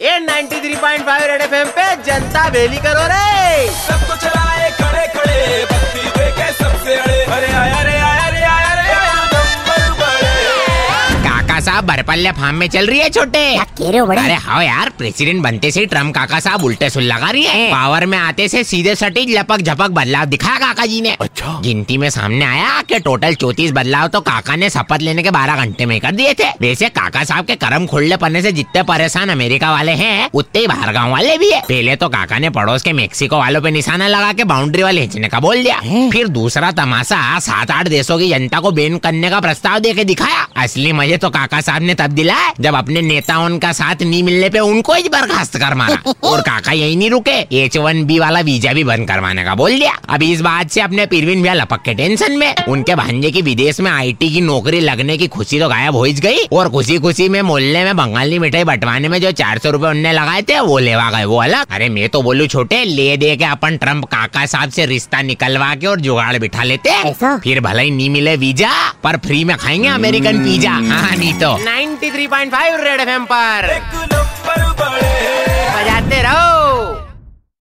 ये 93.5 red FM पे जनता बेली करो रे। सबको चलाए साहब बरपल्ले फार्म में चल रही है छोटे। कह रहे हो बड़े? अरे हाँ यार प्रेसिडेंट बनते से ट्रंप काका साहब उल्टे सुल लगा रही है। पावर में आते से सीधे सटीज लपक झपक बदलाव दिखाया काका जी ने। अच्छा। गिनती में सामने आया कि टोटल चौतीस बदलाव तो काका ने शपथ लेने के बारह घंटे में कर दिए थे। वैसे काका साहब के कर्म खुलने पड़ने से जितने परेशान अमेरिका वाले हैं उतने ही बाहर गाँव वाले भी है। पहले तो काका ने पड़ोस के मेक्सिको वालों पे निशाना लगा के बाउंड्री वाले हिंचने का बोल दिया। फिर दूसरा तमाशा सात आठ देशों की जनता को बैन करने का प्रस्ताव दे के दिखाया। असली मज़े तो काका साहब ने तब दिलाया जब अपने नेताओं का साथ नहीं मिलने पे उनको ही बर्खास्त कर मारा। और काका यही नहीं रुके। एच वन बी वाला वीज़ा भी बंद करवाने का बोल दिया। अब इस बात से अपने पीरविन भैया लपक के टेंशन में। उनके भांजे की विदेश में आईटी की नौकरी लगने की खुशी तो गायब हो गई। और खुशी खुशी में मोहल्ले में बंगाली मिठाई बंटवाने में जो चार सौ रूपए उनने लगाए थे वो लेवा गए वो अलग। अरे मैं तो बोलू छोटे ले दे के अपन ट्रंप काका साहब से रिश्ता निकलवा के और जुगाड़ बिठा लेते। फिर भले ही नहीं मिले वीज़ा पर फ्री में खाएँगे अमेरिकन पिज्जा। हाँ नहीं तो 93.5 रेड एफएम पर।